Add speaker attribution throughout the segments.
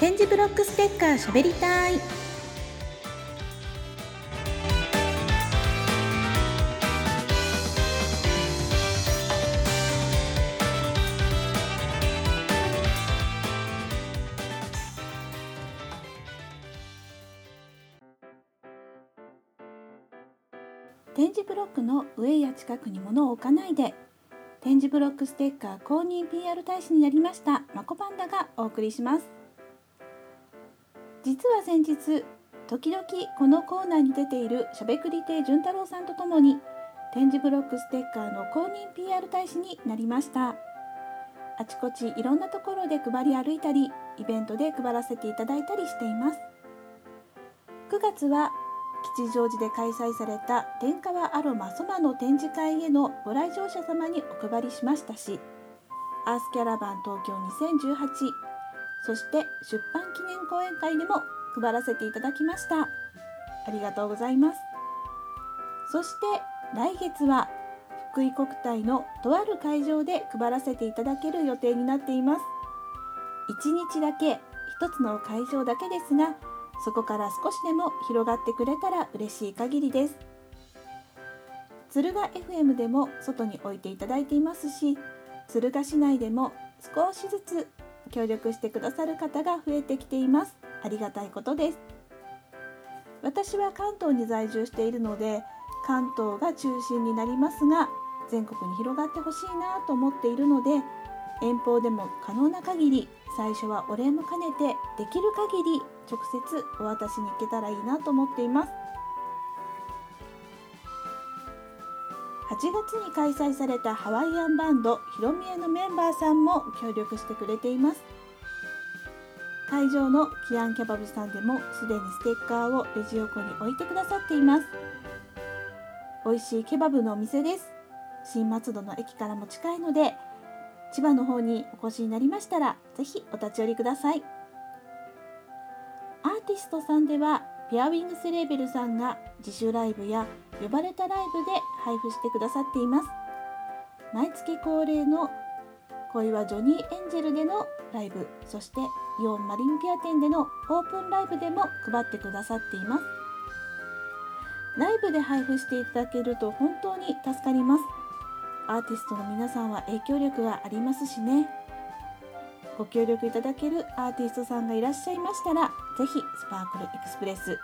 Speaker 1: 点字ブロックステッカーしゃべりたい。点字ブロックの上や近くに物を置かないで。点字ブロックステッカー公認 PR 大使になりました。マコパンダがお送りします。実は先日時々このコーナーに出ているしゃべくり亭潤太郎さんとともに点字ブロックステッカーの公認 PR 大使になりました。あちこちいろんなところで配り歩いたりイベントで配らせていただいたりしています。9月は吉祥寺で開催された天川アロマそばの展示会へのご来場者様にお配りしましたしアースキャラバン東京2018そして出版記念講演会でも配らせていただきました。ありがとうございます。そして来月は福井国体のとある会場で配らせていただける予定になっています。1日だけ1つの会場だけですがそこから少しでも広がってくれたら嬉しい限りです。敦賀 FM でも外に置いていただいていますし敦賀市内でも少しずつ協力してくださる方が増えてきています。ありがたいことです。私は関東に在住しているので関東が中心になりますが全国に広がってほしいなと思っているので遠方でも可能な限り最初はお礼も兼ねてできる限り直接お渡しに行けたらいいなと思っています。8月に開催されたハワイアンバンドひろみえのメンバーさんも協力してくれています。会場のキアンキャバブさんでもすでにステッカーをレジ横に置いてくださっています。美味しいケバブのお店です。新松戸の駅からも近いので千葉の方にお越しになりましたらぜひお立ち寄りください。アーティストさんではペアウィングスレーベルさんが自主ライブや呼ばれたライブで配布してくださっています。毎月恒例の恋はジョニーエンジェルでのライブそしてイオンマリンピア店でのオープンライブでも配ってくださっています。ライブで配布していただけると本当に助かります。アーティストの皆さんは影響力がありますしね。ご協力いただけるアーティストさんがいらっしゃいましたらぜひスパークルエクスプレス。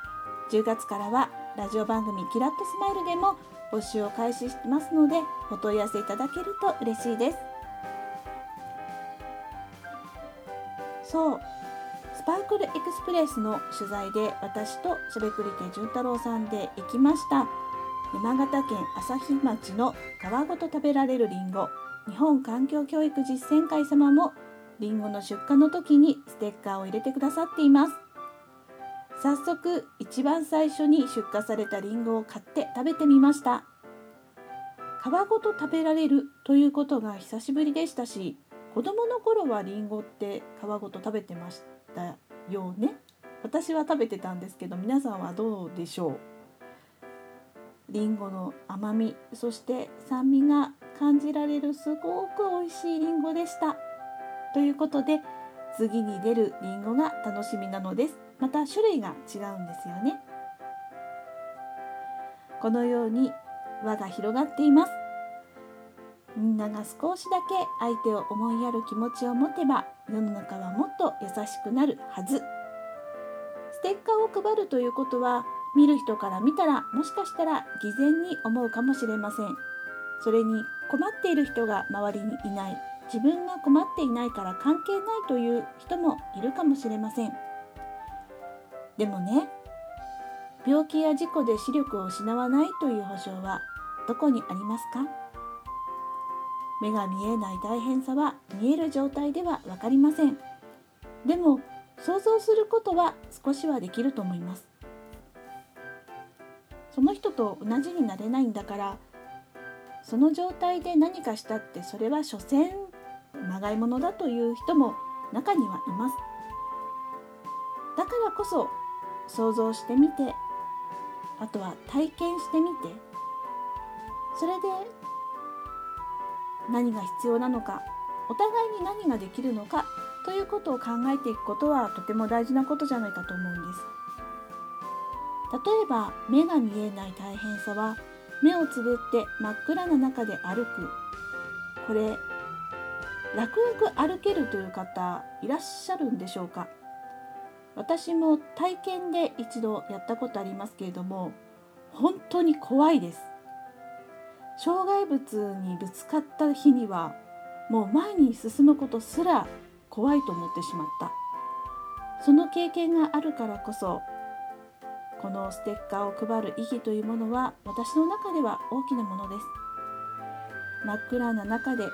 Speaker 1: 10月からはラジオ番組キラッとスマイルでも募集を開始してますのでお問い合わせいただけると嬉しいです。そうスパークルエクスプレスの取材で私としゃべくり亭潤太郎さんで行きました。山形県朝日町の皮ごと食べられるりんご日本環境教育実践会様もりんごの出荷の時にステッカーを入れてくださっています。早速一番最初に出荷されたりんごを買って食べてみました。皮ごと食べられるということが久しぶりでしたし子供の頃はりんごって皮ごと食べてましたよね？私は食べてたんですけど皆さんはどうでしょう？りんごの甘みそして酸味が感じられるすごく美味しいりんごでした。ということで次に出るりんごが楽しみなのです。また種類が違うんですよね。このように輪が広がっています。みんなが少しだけ相手を思いやる気持ちを持てば世の中はもっと優しくなるはず。ステッカーを配るということは見る人から見たらもしかしたら偽善に思うかもしれません。それに困っている人が周りにいない。自分が困っていないから関係ないという人もいるかもしれません。でもね病気や事故で視力を失わないという保証はどこにありますか？目が見えない大変さは見える状態では分かりません。でも想像することは少しはできると思います。その人と同じになれないんだからその状態で何かしたってそれは所詮まがいものだという人も中にはいます。だからこそ想像してみて。あとは体験してみて。それで何が必要なのか。お互いに何ができるのか。ということを考えていくことはとても大事なことじゃないかと思うんです。例えば目が見えない大変さは目をつぶって真っ暗な中で歩く。これ楽々歩けるという方いらっしゃるんでしょうか？私も体験で一度やったことありますけれども本当に怖いです。障害物にぶつかった日にはもう前に進むことすら怖いと思ってしまった。その経験があるからこそこのステッカーを配る意義というものは私の中では大きなものです。真っ暗な中で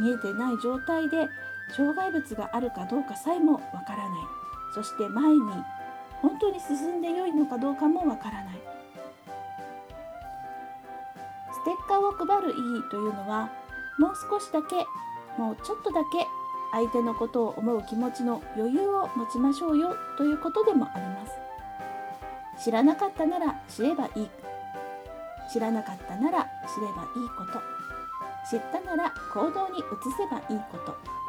Speaker 1: 見えてない状態で障害物があるかどうかさえもわからない。そして前に本当に進んでよいのかどうかもわからない。ステッカーを配る意義というのはもう少しだけもうちょっとだけ相手のことを思う気持ちの余裕を持ちましょうよということでもあります。知らなかったなら知ればいい。知らなかったなら知ればいいこと。知ったなら行動に移せばいいこと。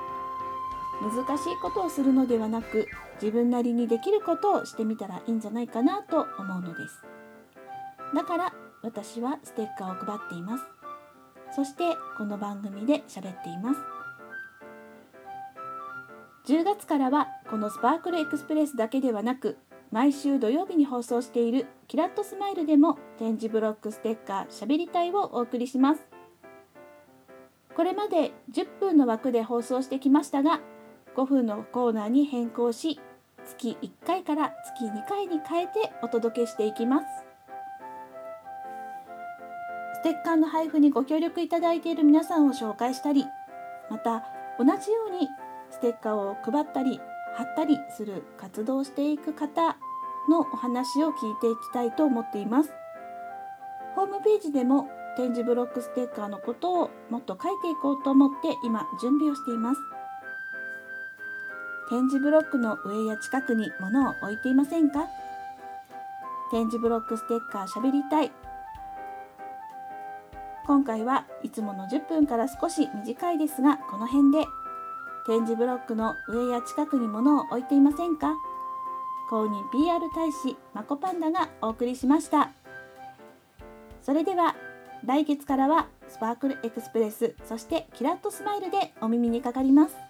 Speaker 1: 難しいことをするのではなく自分なりにできることをしてみたらいいんじゃないかなと思うのです。だから私はステッカーを配っています。そしてこの番組で喋っています。10月からはこのスパークルエクスプレスだけではなく毎週土曜日に放送しているキラッとスマイルでも展示ブロックステッカーしゃべりたいをお送りします。これまで10分の枠で放送してきましたが5分のコーナーに変更し月1回から月2回に変えてお届けしていきます。ステッカーの配布にご協力いただいている皆さんを紹介したりまた同じようにステッカーを配ったり貼ったりする活動をしていく方のお話を聞いていきたいと思っています。ホームページでも展示ブロックステッカーのことをもっと書いていこうと思って今準備をしています。展示ブロックの上や近くに物を置いていませんか？展示ブロックステッカーしゃべりたい。今回はいつもの10分から少し短いですがこの辺で展示ブロックの上や近くに物を置いていませんか？公認 PR 大使マコパンダがお送りしました。それでは来月からはスパークルエクスプレスそしてキラッとスマイルでお耳にかかります。